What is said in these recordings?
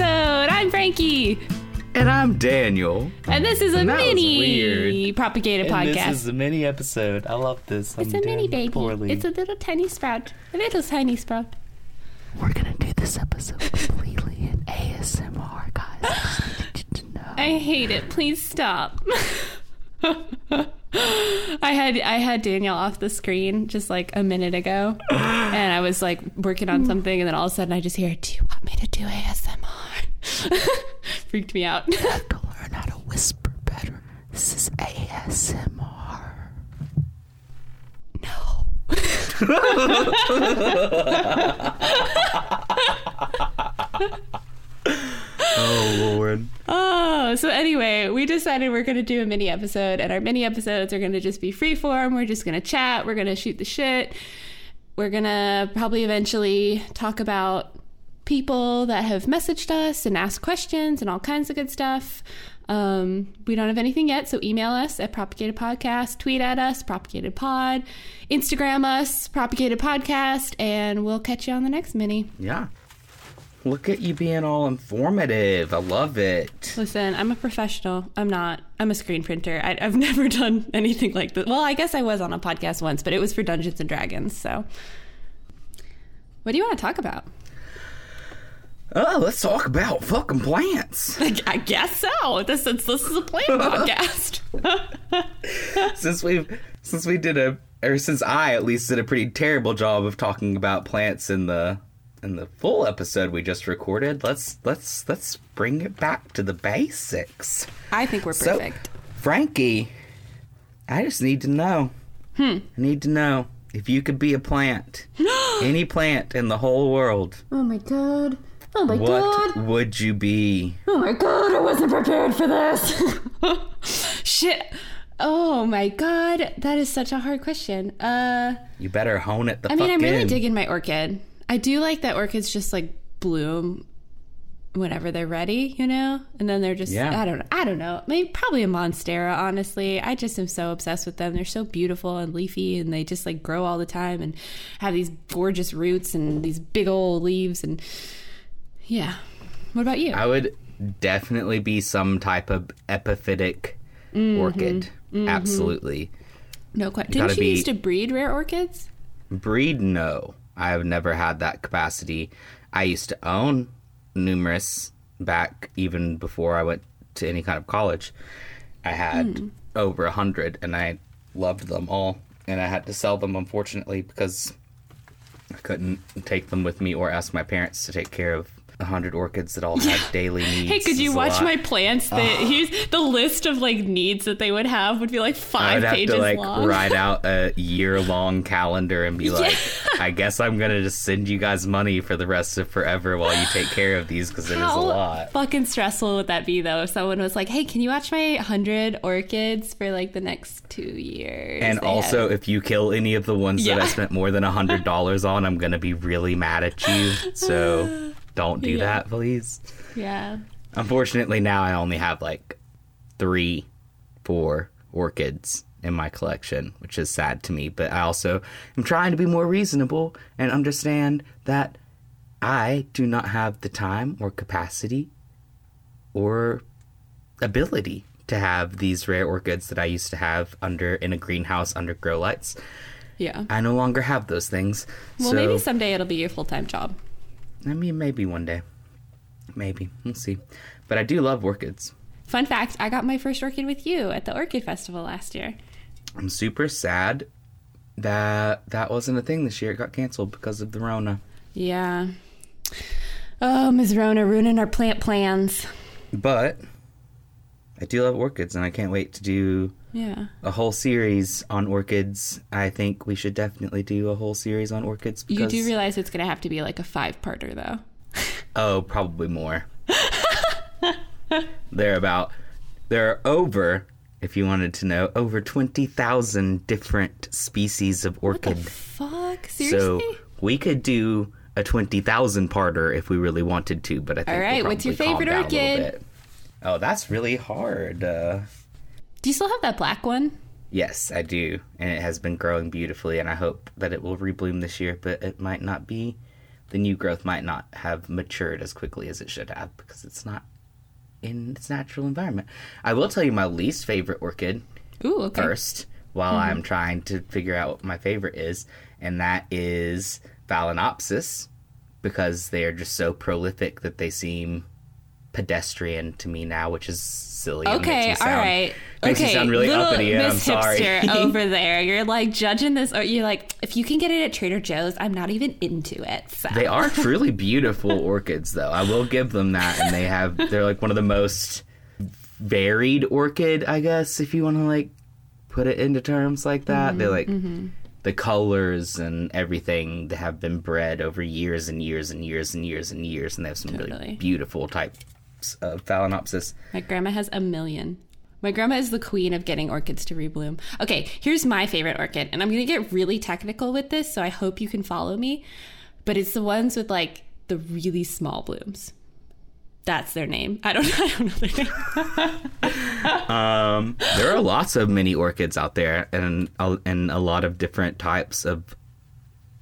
episode. I'm Frankie, And I'm Daniel. and this is a mini weird. propagated And podcast. this is a mini episode. I love this. it's I'm a mini baby. Poorly. It's a little tiny sprout. A little tiny sprout. We're gonna do this episode completely in ASMR, guys. I just needed you to know. I hate it. Please stop. I had I had Daniel off the screen just like a minute ago, and I was like working on something, and then all of a sudden I just hear, "Do you want me to do ASMR?" Freaked me out. have to learn how to whisper better. This is ASMR. no. oh Lord. Oh, so anyway, we decided we're going to do a mini episode, and our mini episodes are going to just be freeform. We're just going to chat. We're going to shoot the shit. We're going to probably eventually talk about people that have messaged us and asked questions and all kinds of good stuff. Um, we don't have anything yet, so email us at Propagated Podcast, tweet at us, Propagated Pod, Instagram us, Propagated Podcast, and we'll catch you on the next mini. Yeah. Look at you being all informative. I love it. Listen, I'm a professional. I'm not. I'm a screen printer. I, I've never done anything like this. Well, I guess I was on a podcast once, but it was for Dungeons and Dragons. So, what do you want to talk about? Oh, let's talk about fucking plants. I, guess so. This, this, this is a plant podcast. since we've since we did a or since I at least did a pretty terrible job of talking about plants in the in the full episode we just recorded, let's let's let's bring it back to the basics. I think we're So- perfect. Frankie, I just need to know. Hmm. I need to know if you could be a plant, any plant in the whole world, oh my god. Oh my what would you be? Oh my god, I wasn't prepared for this. Shit. Oh my god, that is such a hard question. Uh You better hone it the I mean, I'm really digging my orchid. I do like that orchids just like bloom whenever they're ready, you know, and then they're just Yeah. I don't know. I don't know. Maybe probably a monstera. Honestly, I just am so obsessed with them. They're so beautiful and leafy, and they just like grow all the time and have these gorgeous roots and these big old leaves and yeah. What about you? I would definitely be some type of epiphytic Mm-hmm. orchid. Absolutely. no question. Didn't you be- used to breed rare orchids? Breed, no. I've never had that capacity. I used to own numerous back even before I went to any kind of college. I had Hmm. over a hundred and I loved them all. And I had to sell them, unfortunately, because I couldn't take them with me or ask my parents to take care of a hundred orchids that all have daily needs. Hey, could you watch my plants? That ah. here's the list of like needs that they would have would be like five I five would have pages to like long. write out a year long calendar and be like, I guess I'm gonna just send you guys money for the rest of forever while you take care of these because it is a lot. fucking stressful would that be though? If someone was like, "Hey, can you watch my hundred orchids for like the next two years?" And They also, have- if you kill any of the ones that I spent more than a hundred dollars on, I'm gonna be really mad at you. So don't do Yeah. that, please. yeah, Unfortunately, now I only have like three, four orchids in my collection, which is sad to me. But I also am trying to be more reasonable and understand that I do not have the time or capacity or ability to have these rare orchids that I used to have under in a greenhouse under grow lights. yeah. I no longer have those things. Well, so, maybe someday it'll be your full time job. I mean, maybe one day. Maybe. We'll see. But I do love orchids. Fun fact: I got my first orchid with you at the Orchid Festival last year. I'm super sad that that wasn't a thing this year. It got canceled because of the Rona. Yeah. Oh, Ms. Rona ruining our plant plans. But I do love orchids, and I can't wait to do Yeah. a whole series on orchids. I think we should definitely do a whole series on orchids. You do realize it's going to have to be like a five parter, though. oh, probably more. they're about there are over, if you wanted to know, over twenty thousand different species of What the orchid. fuck? So we could do a twenty thousand parter if we really wanted to, but I think All right, what's your favorite down a little orchid? Oh, that's really hard. Uh, do you still have that black one? yes, I do, and it has been growing beautifully, and I hope that it will rebloom this year. But it might not be the new growth might not have matured as quickly as it should have because it's not in its natural environment. I will tell you my least favorite orchid Ooh, okay. first while mm-hmm. I'm trying to figure out what my favorite is, and that is Phalaenopsis because they are just so prolific that they seem pedestrian to me now, which is silly. Okay, me all sound- right. Makes okay, me sound really little uppity, and I'm Miss sorry. Hipster over there. You're like judging this, or you're like, if you can get it at Trader Joe's, I'm not even into it. So. They are truly beautiful orchids, though. I will give them that, and they have they're like one of the most varied orchid, I guess, if you want to like put it into terms like that. Mm-hmm, They're like the colors and everything that have been bred over years and years and years and years and years, and they have some really beautiful types of Phalaenopsis. My grandma has a million. My grandma is the queen of getting orchids to rebloom. Okay, here's my favorite orchid, and I'm gonna get really technical with this, so I hope you can follow me. But it's the ones with like the really small blooms. That's their name. I don't. I don't know their name. Um, there are lots of mini orchids out there, and and a lot of different types of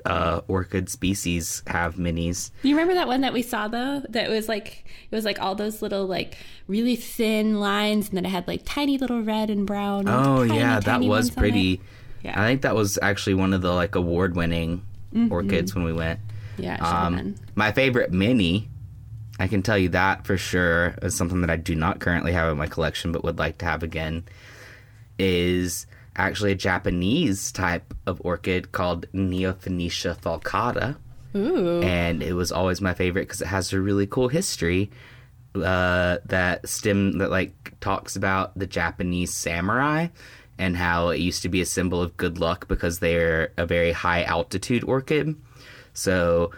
uh, orchid species have minis. You remember that one that we saw though? That was like it was like all those little like really thin lines, and then it had like tiny little red and brown. Oh tiny, yeah, that was pretty. Yeah. I think that was actually one of the like award-winning orchids when we went. Yeah, it should have Um, my favorite mini, I can tell you that for sure, is something that I do not currently have in my collection, but would like to have again. Is actually a Japanese type of orchid called Neofinetia falcata Ooh. and it was always my favorite because it has a really cool history uh, that stem that like talks about the Japanese samurai and how it used to be a symbol of good luck because they're a very high altitude orchid. So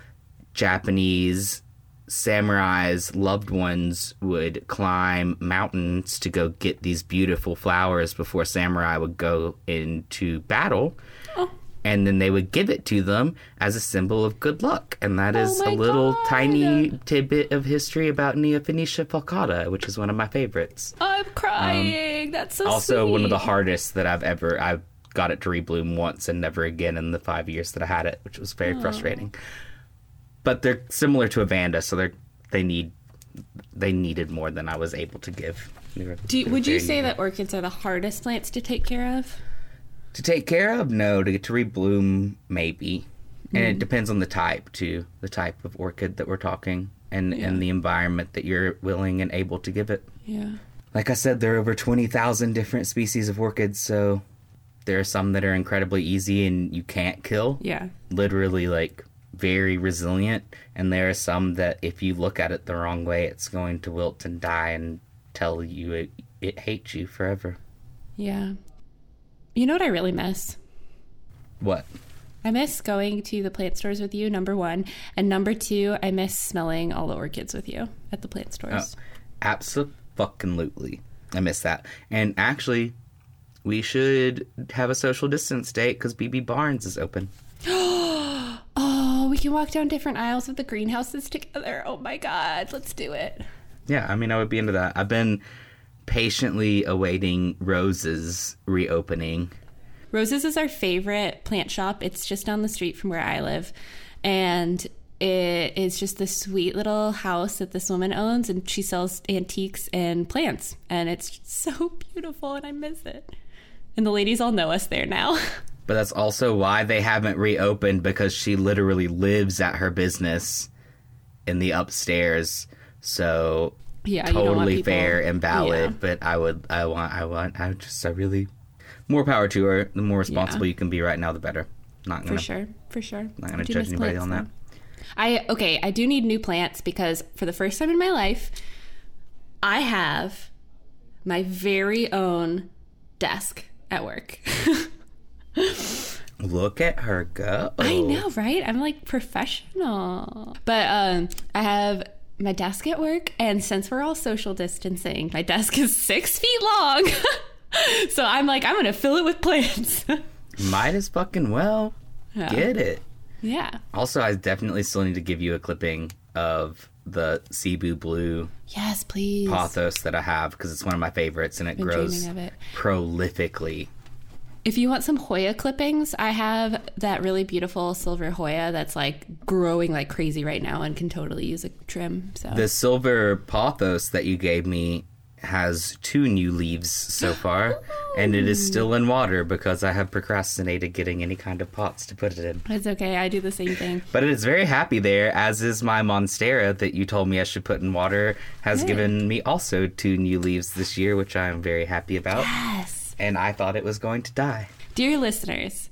Japanese samurais' loved ones would climb mountains to go get these beautiful flowers before samurai would go into battle Oh. and then they would give it to them as a symbol of good luck. And that is Oh a little God. tiny tidbit of history about Neofinetia falcata, which is one of my favorites. I'm crying. That's so Um, Also, one of the hardest that I've ever. I've got it to rebloom once and never again in the five years that I had it, which was very Oh. frustrating. But they're similar to a Vanda, so they're they need they needed more than I was able to give. Were- Do, they would you say that orchids are the hardest plants to take care of? To take care of, no. To get to rebloom, maybe. And Mm. it depends on the type too, the type of orchid that we're talking, and and the environment that you're willing and able to give it. Yeah. Like I said, there are over twenty thousand different species of orchids, so there are some that are incredibly easy and you can't kill. Yeah. Literally, like very resilient, and there are some that if you look at it the wrong way, it's going to wilt and die and tell you it, it hates you forever. Yeah. You know what I really miss? What? I miss going to the plant stores with you, number one. And number two, I miss smelling all the orchids with you at the plant stores. Oh, absolutely. I miss that. And actually, we should have a social distance date because BB Barns is open. We can walk down different aisles of the greenhouses together. Oh my God. Let's do it. Yeah, I mean, I would be into that. I've been patiently awaiting Rose's reopening. Roses is our favorite plant shop. It's just down the street from where I live. And it is just this sweet little house that this woman owns, and she sells antiques and plants. And it's so beautiful, and I miss it. And the ladies all know us there now. But that's also why they haven't reopened because she literally lives at her business in the upstairs. So Yeah, you don't want totally people- fair and valid. Yeah. But I would, I want, I want, I just, I really, more power to her. The more responsible you can be right now, the better. Not gonna, for sure, for sure. not gonna judge anybody plants, on that. though. I okay, I do need new plants because for the first time in my life, I have my very own desk at work. Look at her go. I know, right? I'm like professional. But um I have my desk at work and since we're all social distancing, my desk is six feet long. so I'm like, I'm gonna fill it with plants. Might as fucking well Yeah. get it. yeah. Also, I definitely still need to give you a clipping of the Cebu Blue Yes, please. pothos that I have because it's one of my favorites and it Been grows it. prolifically. If you want some Hoya clippings, I have that really beautiful silver Hoya that's like growing like crazy right now and can totally use a trim. So The silver pothos that you gave me has two new leaves so far, and it is still in water because I have procrastinated getting any kind of pots to put it in. it's okay. I do the same thing. But it is very happy there, as is my monstera that you told me I should put in water, has Good. given me also two new leaves this year, which I am very happy about. Yes. And I thought it was going to die. Dear listeners,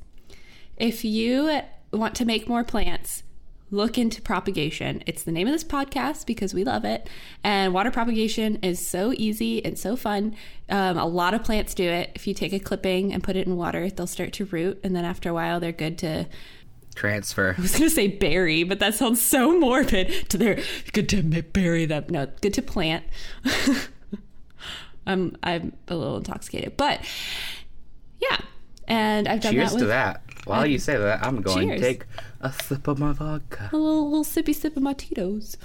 if you want to make more plants, look into propagation. It's the name of this podcast because we love it. And water propagation is so easy and so fun. Um, a lot of plants do it. If you take a clipping and put it in water, they'll start to root. And then after a while, they're good to, Transfer. I was going to say bury, but that sounds so morbid. To their, good to bury them. No, good to plant. I'm, I'm a little intoxicated. But yeah. And I've done Cheers that with to that. While you say that, I'm going Cheers. to take a sip of my vodka. a little, little sippy sip of my Tito's.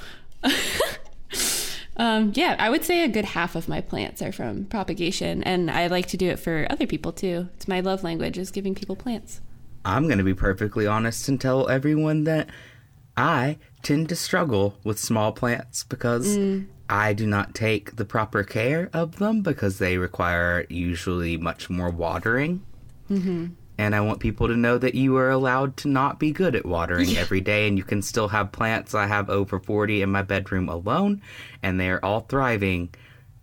um, yeah, I would say a good half of my plants are from propagation, and I like to do it for other people too. It's my love language is giving people plants. I'm going to be perfectly honest and tell everyone that I tend to struggle with small plants because I do not take the proper care of them because they require usually much more watering. Mm-hmm. And I want people to know that you are allowed to not be good at watering every day and you can still have plants. I have over 40 in my bedroom alone and they are all thriving.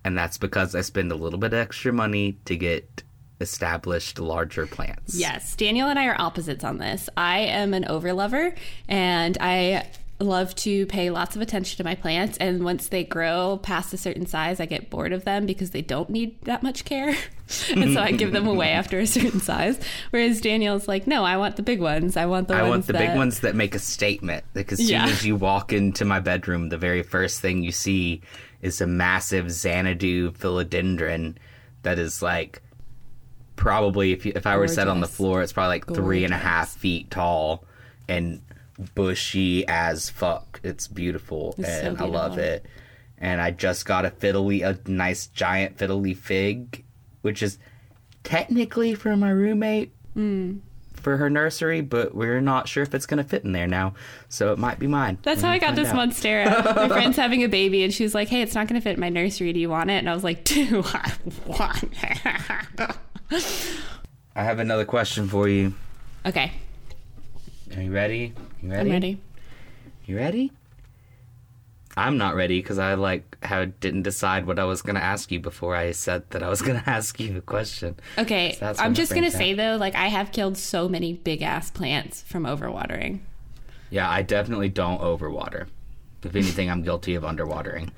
And that's because I spend a little bit extra money to get established larger plants. Yes, Daniel and I are opposites on this. I am an overlover, and I love to pay lots of attention to my plants. And once they grow past a certain size, I get bored of them because they don't need that much care. and so I give them away after a certain size. Whereas Daniel's like, no, I want the big ones. I want the I ones want the that... big ones that make a statement. Like as Yeah. soon as you walk into my bedroom, the very first thing you see is a massive Xanadu philodendron that is like probably if you, if I were to set on the floor, it's probably like three and a Gorgeous. half feet tall and bushy as fuck. It's beautiful It's so and I love it. And I just got a fiddly, a nice giant fiddly fig, which is technically for my roommate Hmm. for her nursery, but we're not sure if it's going to fit in there now. So it might be mine. That's how I got this out. monstera. My friend's having a baby, and she was like, "Hey, it's not going to fit in my nursery. Do you want it?" And I was like, "Do I want it?" I have another question for you. okay, Are you ready? You ready? I'm ready. You ready? I'm not ready because I like how didn't decide what I was going to ask you before I said that I was going to ask you a question. Okay, So I'm just gonna say though, like I have killed so many big ass plants from overwatering. Yeah, I definitely don't overwater. If anything, I'm guilty of underwatering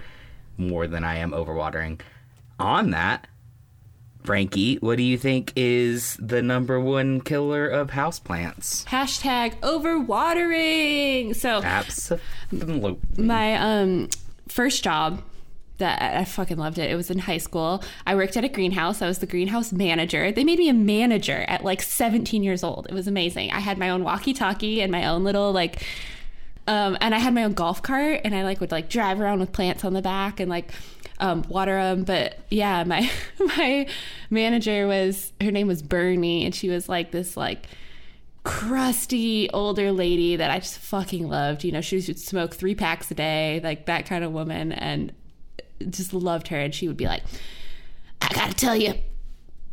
more than I am overwatering. On that, Frankie, what do you think is the number one killer of houseplants? Hashtag overwatering. So Absolutely. my um first job that I fucking loved it. It was in high school. I worked at a greenhouse. I was the greenhouse manager. They made me a manager at like 17 years old. It was amazing. I had my own walkie-talkie and my own little like um and I had my own golf cart and I like would like drive around with plants on the back and like um, water them. But yeah, my my manager was her name was Bernie, and she was like this like crusty older lady that I just fucking loved. You know, she would smoke three packs a day, like that kind of woman, and just loved her. And she would be like, "I gotta tell you."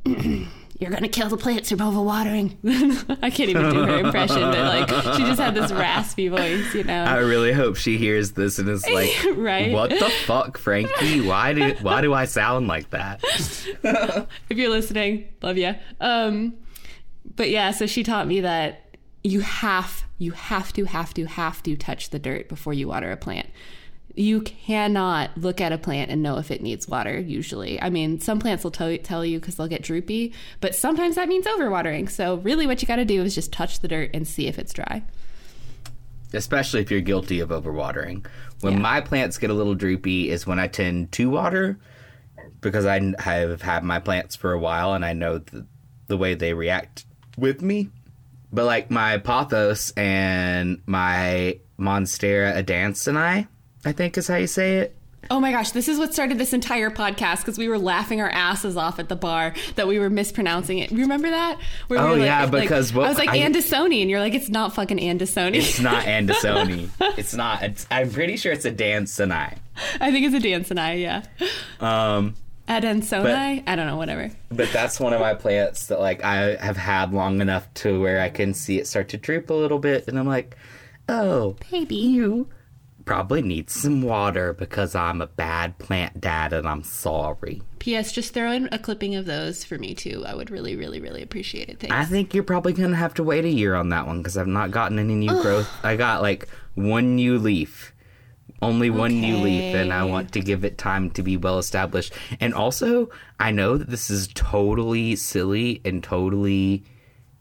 You're gonna kill the plants from overwatering. I can't even do her impression, but like she just had this raspy voice, you know. I really hope she hears this and is like, Right. "What the fuck, Frankie? Why do why do I sound like that?" if you're listening, love you. Um, but yeah, so she taught me that you have, you have to, have to, have to touch the dirt before you water a plant. You cannot look at a plant and know if it needs water. Usually, I mean, some plants will tell tell you because they'll get droopy, but sometimes that means overwatering. So really, what you got to do is just touch the dirt and see if it's dry. especially if you're guilty of overwatering. When Yeah. my plants get a little droopy is when I tend to water because i have had my plants for a while and I know the, the way they react with me. But like my pothos and my monstera I think is how you say it. Oh my gosh, this is what started this entire podcast because we were laughing our asses off at the bar that we were mispronouncing it. You remember that? Where we Oh, were yeah, like, because like, what- I was like I- Andisoni, and you're like, it's not fucking Andisoni. It's not Andisoni. it's not. It's, I'm pretty sure it's a Dansonai. I think it's a Dansonai, yeah. Um, Adansonai? I don't know, whatever. but that's one of my plants that like I have had long enough to where I can see it start to droop a little bit, and I'm like, oh, Baby. you probably need some water because I'm a bad plant dad and I'm sorry. P.S. Just throw in a clipping of those for me too. I would really, really, really appreciate it. Thanks. I think you're probably gonna have to wait a year on that one because I've not gotten any new growth. I got like one new leaf, only one new leaf, and I want to give it time to be well established. And also, I know that this is totally silly and totally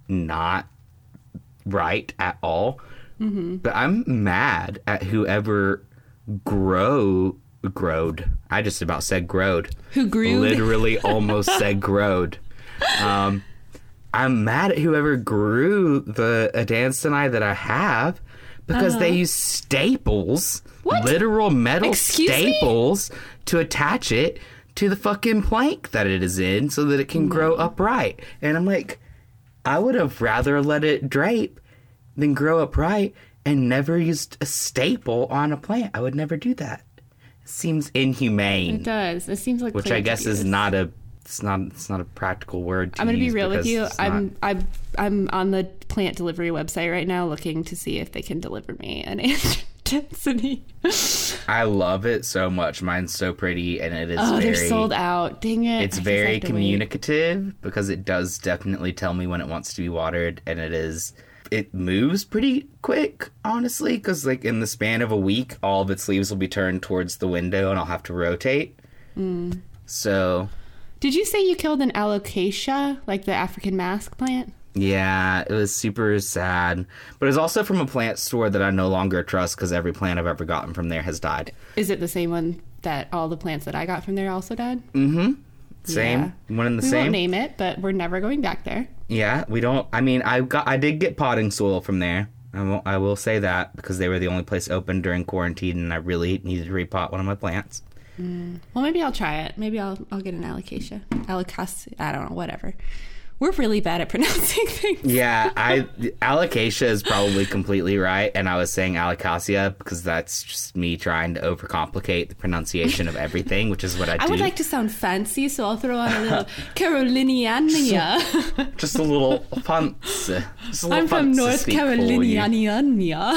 not right at all. But I'm mad at whoever grow growed. I just about said growed. Who grew? Literally almost said growed. Um, I'm mad at whoever grew the Adanstanai that I have because they use staples, Uh-huh. What? literal metal Excuse me? staples, to attach it to the fucking plank that it is in so that it can grow upright. And I'm like, I would have rather let it drape than grow upright and never used a staple on a plant. I would never do that. It seems inhumane It does. It seems like which I guess is not a it's not it's not a practical word. To I'm gonna be real with you. I'm I'm I'm on the plant delivery website right now, looking to see if they can deliver me an density. I love it so much. Mine's so pretty, and it is Oh, very. they're sold out. Dang it! It's I very communicative because it does definitely tell me when it wants to be watered, and it is. It moves pretty quick, honestly, because like in the span of a week, all of its leaves will be turned towards the window, and I'll have to rotate. Hmm. So Did you say you killed an alocasia, like the African mask plant? Yeah, it was super sad. But it's also from a plant store that I no longer trust because every plant I've ever gotten from there has died. Is it the same one that all the plants that I got from there also died? Mm-hmm. Same, one in the We same. won't name it, but we're never going back there. Yeah, we don't. I mean, I got, I did get potting soil from there. I will, I will say that because they were the only place open during quarantine, and I really needed to repot one of my plants. Mm. Well, maybe I'll try it. Maybe I'll I'll get an alocasia. Alocasia. I don't know. Whatever. We're really bad at pronouncing things. Yeah, I alocasia is probably completely right, and I was saying alocasia because that's just me trying to overcomplicate the pronunciation of everything, which is what I do. I would like to sound fancy, so I'll throw on a little Caroliniania. just a little fancy. Just a little I'm from North. Caroliniania.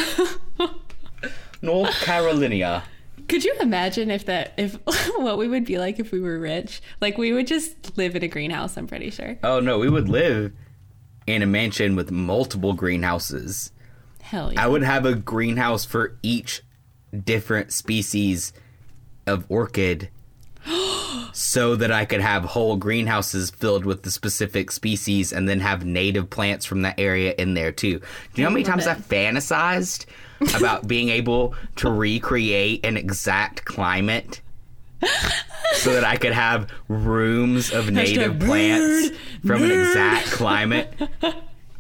North Carolina. Could you imagine if that if what we would be like if we were rich? Like we would just live in a greenhouse, I'm pretty sure. Oh no, we would live in a mansion with multiple greenhouses. Hell yeah. I would have a greenhouse for each different species of orchid so that I could have whole greenhouses filled with the specific species and then have native plants from that area in there too. Do you know how many times it. I've fantasized about being able to recreate an exact climate? so that I could have rooms of native Hashtag plants nerd, from an exact climate.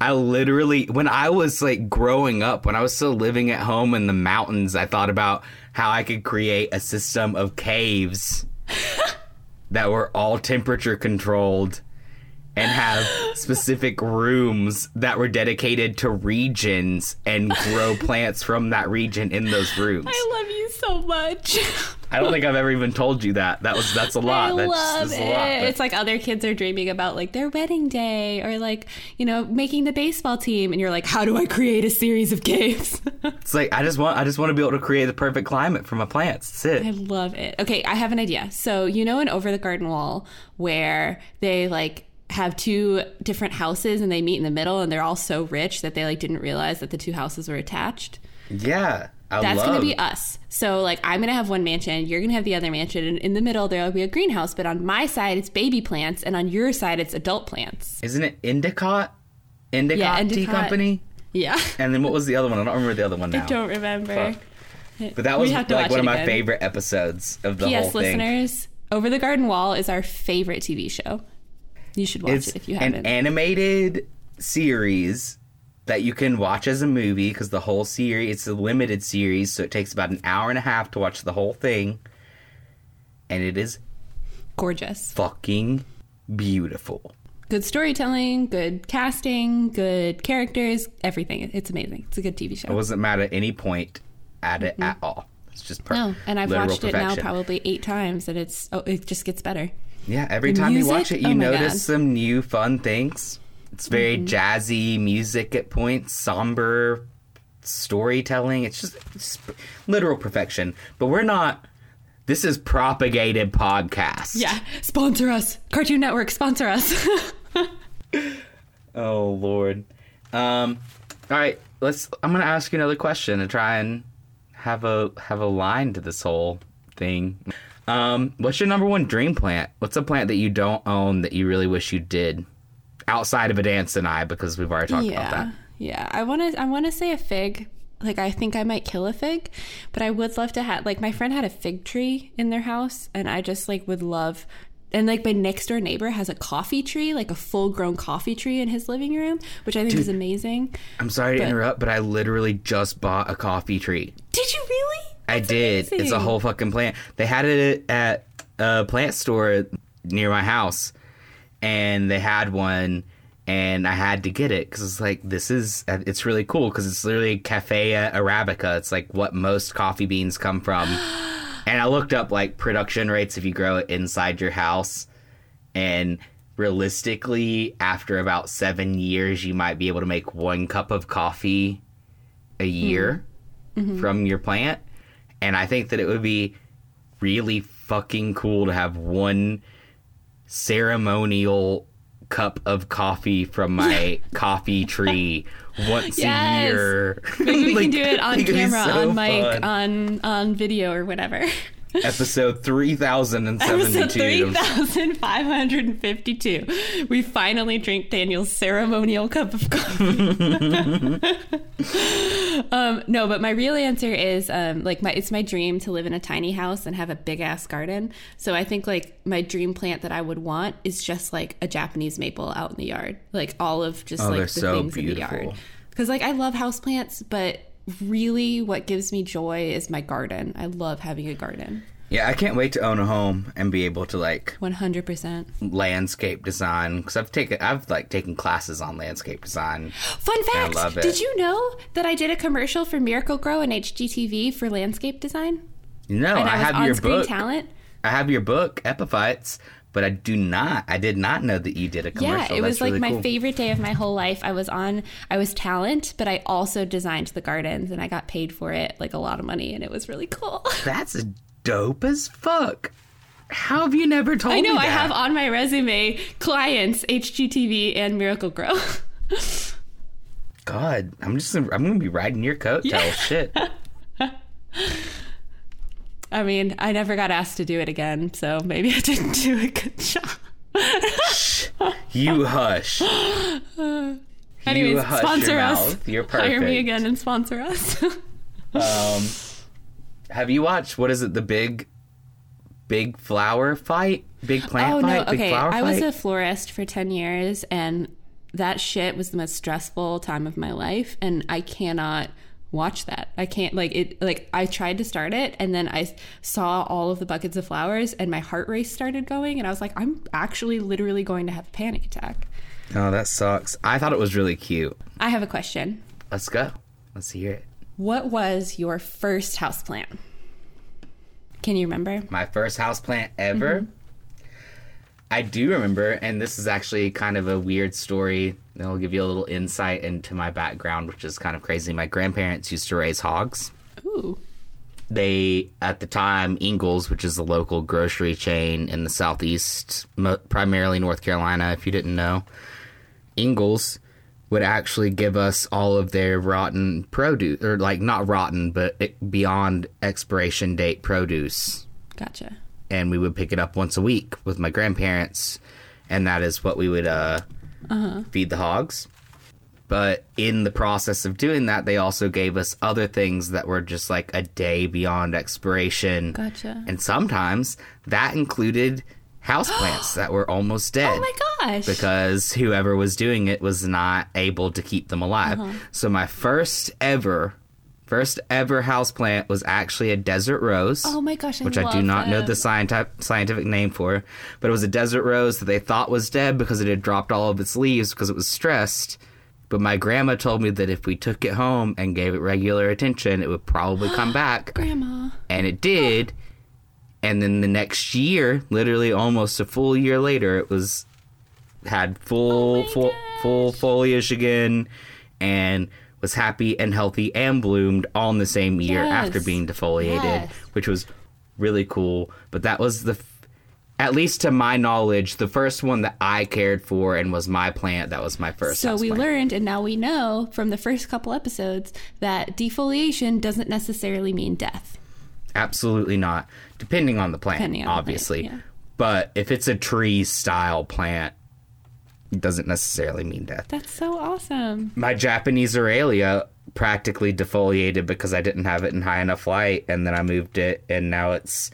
I literally, when I was like growing up, when I was still living at home in the mountains, I thought about how I could create a system of caves that were all temperature controlled and have specific rooms that were dedicated to regions and grow plants from that region in those rooms. I love you so much. I don't think I've ever even told you that. That was that's a lot. I that's, love that's it. a lot. It's like other kids are dreaming about like their wedding day or like, you know, making the baseball team and you're like, how do I create a series of caves? It's like I just want I just want to be able to create the perfect climate for my plants. That's it. I love it. Okay, I have an idea. So, you know, in Over the Garden Wall, where they like have two different houses and they meet in the middle and they're all so rich that they like didn't realize that the two houses were attached. Yeah. I That's love going to be us. So, like, I'm going to have one mansion, you're going to have the other mansion, and in the middle, there'll be a greenhouse. But on my side, it's baby plants, and on your side, it's adult plants. Isn't it Endicott? Endicott, Yeah, Tea. Company? Yeah. And then what was the other one? I don't remember the other one now. I don't remember. Fuck. But that was like one of my again. favorite episodes of the whole P.S. thing. listeners, Over the Garden Wall is our favorite TV show. You should watch It's it if you an haven't. animated series that you can watch as a movie because the whole series it's a limited series, so it takes about an hour and a half to watch the whole thing. and it is Gorgeous. fucking beautiful. Good storytelling, good casting, good characters, everything. It's amazing. It's a good TV show. I wasn't mad at any point at it at all. It's just per- Mm-hmm. No, and I've literal watched it now probably eight times, and it's oh, it just gets better. Yeah, every The time you watch it, you Oh notice God. Mm-hmm. some new fun things. It's very jazzy music at points, somber storytelling. It's just it's literal perfection. But we're not. This is propagated podcast. Yeah, sponsor us, Cartoon Network, sponsor us. Oh Lord. Um. All right. Let's. I'm gonna ask you another question to try and have a have a line to this whole thing. Um. What's your number one dream plant? What's a plant that you don't own that you really wish you did? Outside of a dance and I, because we've already talked about that. yeah. I want to. I want to say a fig. Like I think I might kill a fig, but I would love to have. Like my friend had a fig tree in their house, and I just like would love. And like my next door neighbor has a coffee tree, like a full grown coffee tree in his living room, which I think is amazing. I'm sorry to interrupt, but I literally just bought a coffee tree. Did you really? I did. It's a whole fucking plant. They had it at a plant store near my house, and they had one, and I had to get it because it's like this is it's really cool because it's literally Coffea arabica. It's like what most coffee beans come from. and I looked up like production rates if you grow it inside your house, and realistically, after about seven years, you might be able to make one cup of coffee a year hmm. mm-hmm. from your plant. And I think that it would be really fucking cool to have one ceremonial cup of coffee from my coffee tree once a year. Maybe we Like, can do it on camera, so on mic, fun. on on video or whatever. Episode 3072 Episode 3072. 3552. We finally drink Daniel's ceremonial cup of coffee. um, no, but my real answer is um, like my it's my dream to live in a tiny house and have a big ass garden. So I think like my dream plant that I would want is just like a Japanese maple out in the yard. Like all of just Oh, like the so things in the yard. Because like I love houseplants, but really what gives me joy is my garden. I love having a garden. Yeah, I can't wait to own a home and be able to like 100%. landscape design because I've taken I've like taken classes on landscape design. Fun fact! I love it. Did you know that I did a commercial for Miracle-Gro and HGTV for landscape design? No, and I, I, have your book. talent. I have your book, Epiphytes, but I do not. I did not know that you did a commercial. Yeah, it was That's like really my cool. favorite day of my whole life. I was on, I was talent, but I also designed the gardens and I got paid for it like a lot of money and it was really cool. That's dope as fuck. How have you never told me? I know me I have on my resume clients, HGTV and Miracle-Gro. God, I'm just I'm gonna be riding your coattail. Shit. I mean, I never got asked to do it again, so maybe I didn't do a good job. You hush. Anyways, you hush sponsor your us. mouth. You're perfect. Hire me again and sponsor us. Um, have you watched what is it? The big, big flower fight, big plant oh fight, no, big okay. I was a florist for 10 years and that shit was the most stressful time of my life and I cannot watch that. I can't like it like I tried to start it and then I saw all of the buckets of flowers and my heart rate started going and I was like I'm actually literally going to have a panic attack. oh, that sucks. I thought it was really cute. I have a question. Let's go. Let's hear it. What was your first house plant? Can you remember? My first house plant ever. Mm-hmm. I do remember, and this is actually kind of a weird story. It'll give you a little insight into my background, which is kind of crazy. My grandparents used to raise hogs. Ooh. They, at the time, Ingles, which is a local grocery chain in the southeast, mo- primarily North Carolina, if you didn't know, Ingles would actually give us all of their rotten produce, or like not rotten, but it, beyond expiration date produce Gotcha. And we would pick it up once a week with my grandparents, and that is what we would uh, feed the hogs. But in the process of doing that, they also gave us other things that were just like a day beyond expiration. Gotcha. And sometimes that included houseplants that were almost dead Oh my gosh. because whoever was doing it was not able to keep them alive. Uh-huh. So my first ever First ever houseplant was actually a desert rose. Oh my gosh, I which I do not know the scientific scientific name for, but it was a desert rose that they thought was dead because it had dropped all of its leaves because it was stressed. But my grandma told me that if we took it home and gave it regular attention, it would probably come back. Grandma. And it did. And then the next year, literally almost a full year later, it was had full Oh full full foliage again and was happy and healthy and bloomed all in the same year Yes. after being defoliated, Yes. which was really cool. But that was the f- at least to my knowledge, the first one that I cared for and was my plant. That was my first. So we houseplant. learned, and now we know from the first couple episodes that defoliation doesn't necessarily mean death. Absolutely not. Depending on the plant, on the plant, obviously. yeah. But if it's a tree style plant, doesn't necessarily mean death. That's so awesome. My Japanese aralia practically defoliated because I didn't have it in high enough light, and then I moved it, and now it's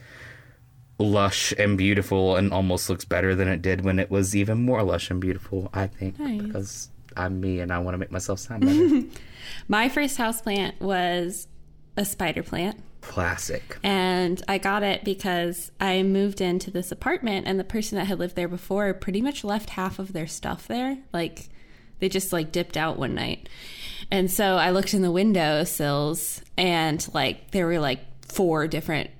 lush and beautiful and almost looks better than it did when it was even more lush and beautiful, I think. Nice. Because I'm me and I want to make myself sound better. My first houseplant was a spider plant. Classic. And I got it because I moved into this apartment and the person that had lived there before pretty much left half of their stuff there. Like they just like dipped out one night. And so I looked in the window sills and like there were like four different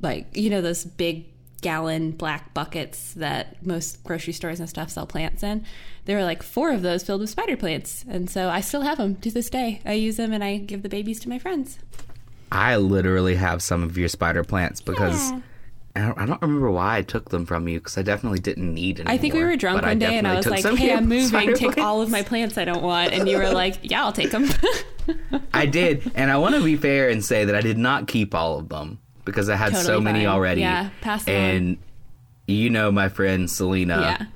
like you know those big gallon black buckets that most grocery stores and stuff sell plants in. There were like four of those filled with spider plants. And so I still have them to this day. I use them and I give the babies to my friends. I literally have some of your spider plants because Yeah. I, don't, I don't remember why I took them from you because I definitely didn't need any. I think we were drunk one day and I was like, hey, I'm moving. Take all of my plants I don't want. And you were like, yeah, I'll take them. I did, and I want to be fair and say that I did not keep all of them because I had so Totally many fine. already. Yeah, pass them. And you know my friend Selena. yeah.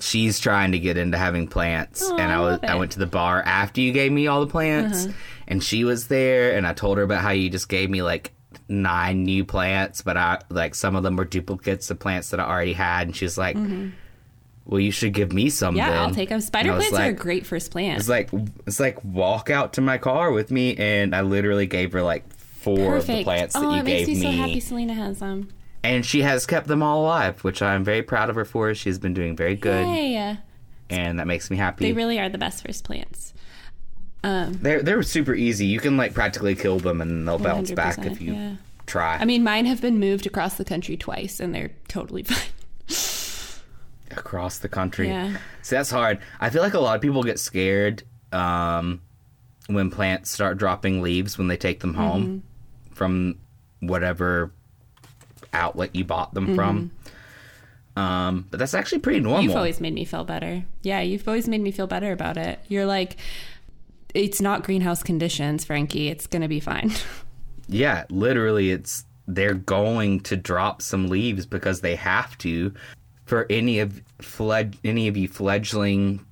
she's trying to get into having plants Aw, and I I was I. Uh-huh. went to the bar after you gave me all the plants and she was there and I told her about how you just gave me like nine new plants but I like some of them were duplicates of plants that I already had and she's like well you should give me some Mm-hmm. Yeah, then." I'll take them. Spider And I was plants are a great first plant. it's like it's like walk out to my car with me and I literally gave her like four of the Perfect. plants that oh, you it gave makes me, me so happy Selena has them. and she has kept them all alive which I'm very proud of her for she's been doing very good Yay. and that makes me happy They really are the best first plants. Um, They're they're super easy. You can like practically kill them and they'll bounce back if you yeah. try. I mean, mine have been moved across the country twice and they're totally fine. across the country. Yeah. See, that's hard. I feel like a lot of people get scared um, when plants start dropping leaves when they take them home Mm-hmm. from whatever outlet you bought them from. Um, but that's actually pretty normal. Mm-hmm. You've always made me feel better. Yeah, you've always made me feel better about it. You're like, it's not greenhouse conditions, Frankie. It's going to be fine. Yeah, literally, it's they're going to drop some leaves because they have to. For any of fled any of you fledgling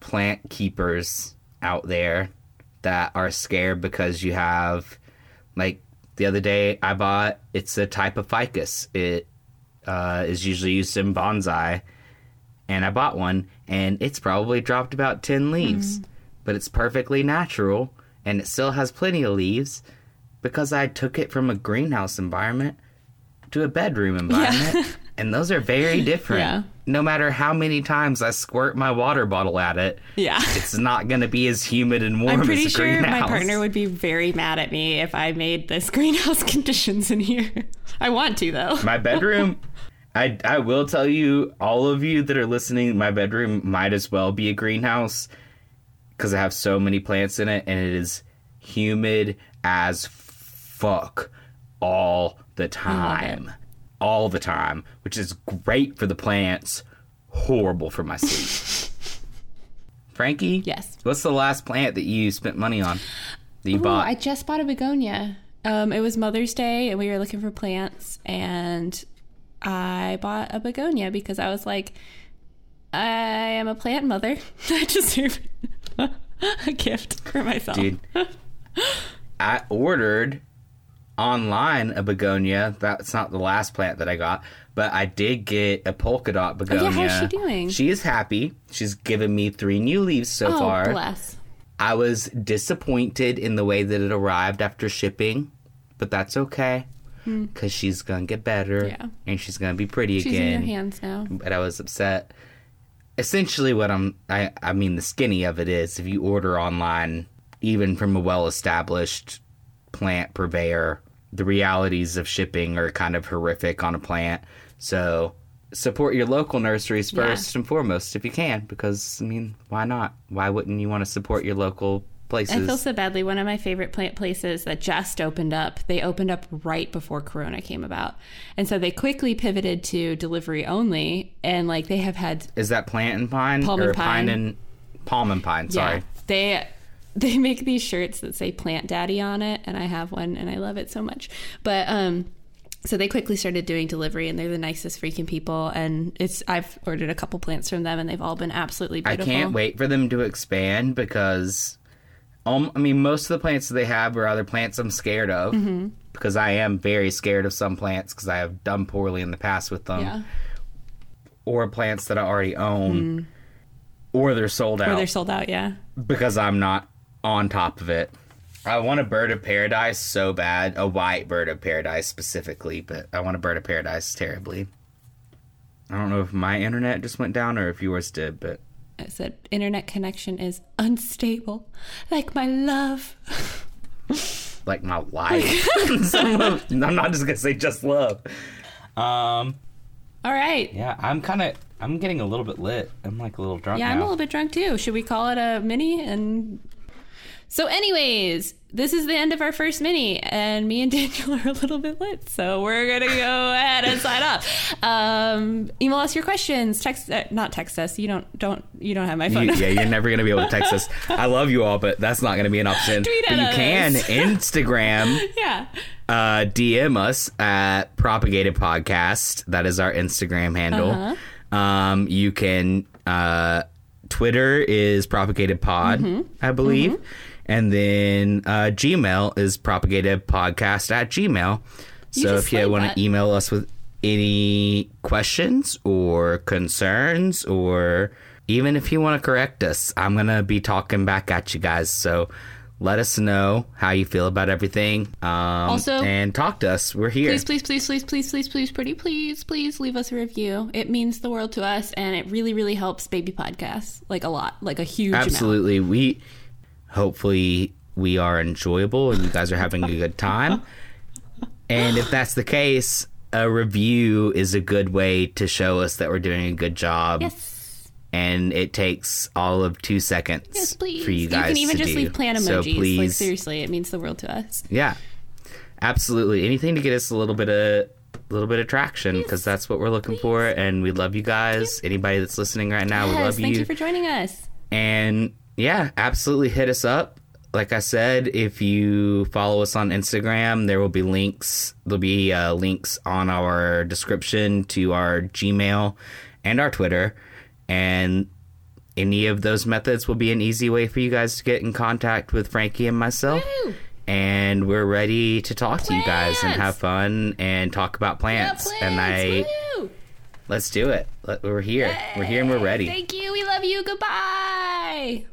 plant keepers out there that are scared because you have, like the other day I bought. It's a type of ficus. It uh, is usually used in bonsai, and I bought one, and it's probably dropped about ten leaves, but it's perfectly natural, and it still has plenty of leaves because I took it from a greenhouse environment to a bedroom environment. And those are very different. Yeah. No matter how many times I squirt my water bottle at it, Yeah. it's not going to be as humid and warm I'm pretty as a sure my partner would be very mad at me if I made this greenhouse conditions in here. I want to though. my bedroom I, I will tell you all of you that are listening my bedroom might as well be a greenhouse because i have so many plants in it and it is humid as fuck all the time all the time which is great for the plants horrible for my sleep frankie Yes. what's the last plant that you spent money on that you Oh, bought I just bought a begonia. Um, it was Mother's Day, and we were looking for plants, and I bought a begonia because I was like, I am a plant mother. I deserve a gift for myself. dude. I ordered online a begonia. That's not the last plant that I got, but I did get a polka dot begonia. Oh, how's she doing? She is happy. She's given me three new leaves so oh, far. bless. I was disappointed in the way that it arrived after shipping, but that's okay because she's gonna get better Hmm. Yeah. and she's gonna be pretty She's again. in your hands now. But I was upset. Essentially, what I'm, I, I mean, the skinny of it is if you order online, even from a well established plant purveyor, the realities of shipping are kind of horrific on a plant. So support your local nurseries Yeah. first and foremost if you can, because, I mean, why not? Why wouldn't you want to support your local places? I feel so badly. One of my favorite plant places that just opened up, they opened up right before Corona came about. And so they quickly pivoted to delivery only. And like they have had, is that plant and pine? Palm or and pine. and palm and pine, sorry. yeah, they. They make these shirts that say "Plant Daddy" on it, and I have one, and I love it so much. But um, so they quickly started doing delivery, and they're the nicest freaking people. And it's I've ordered a couple plants from them, and they've all been absolutely I can't wait for them to expand because, um, I mean, most of the plants that they have are other plants I'm scared of Mm-hmm. because I am very scared of some plants because I have done poorly in the past with them, Yeah, or plants that I already own, or they're sold out Mm. they're sold out. Yeah, because I'm not on top of it. I want a bird of paradise so bad, a white bird of paradise specifically, but I want a bird of paradise terribly. I don't know if my internet just went down or if yours did, but it said internet connection is unstable, like my love. like my life. I'm not just gonna say just love. Um, All right. yeah, I'm kind of, I'm getting a little bit lit. I'm like a little drunk Yeah, I'm a little bit drunk too. Should we call it a mini? And so, anyways, this is the end of our first mini, and me and Daniel are a little bit lit, so we're gonna go ahead and sign off. Um, email us your questions. Text, uh, not text us. You don't, don't, you don't have my phone. You- yeah, you're never gonna be able to text us. I love you all, but that's not gonna be an option. Tweet but you can. Instagram, yeah. uh, DM us at Propagated Podcast. That is our Instagram handle. Uh-huh. Um, you can uh, Twitter is Propagated Pod, Mm-hmm. I believe. And then uh, Gmail is propagated podcast at Gmail. You So if you want to email us with any questions or concerns, or even if you want to correct us, I'm going to be talking back at you guys. So let us know how you feel about everything. Um, Also- and talk to us. We're here. Please, please, please, please, please, please, please, pretty, please, please leave us a review. It means the world to us, and it really, really helps baby podcasts like a lot, like a huge amount. Absolutely. We hopefully we are enjoyable and you guys are having a good time. and if that's the case, a review is a good way to show us that we're doing a good job. Yes. And it takes all of two seconds Yes, please. for you guys can even just do. leave plant So emojis. like please, seriously, it means the world to us. yeah, absolutely. Anything to get us a little bit of a little bit of traction because that's what we're looking for. And we love you guys. Anybody that's listening right now, we love you. thank you for joining us. And yeah, absolutely hit us up. Like I said, if you follow us on Instagram, there will be links. There'll be uh, links on our description to our Gmail and our Twitter. And any of those methods will be an easy way for you guys to get in contact with Frankie and myself. Woo! And we're ready to talk to you guys and have fun and talk about plants. and I, Woo! let's do it. We're here. We're here and we're ready. Thank you. We love you. Goodbye.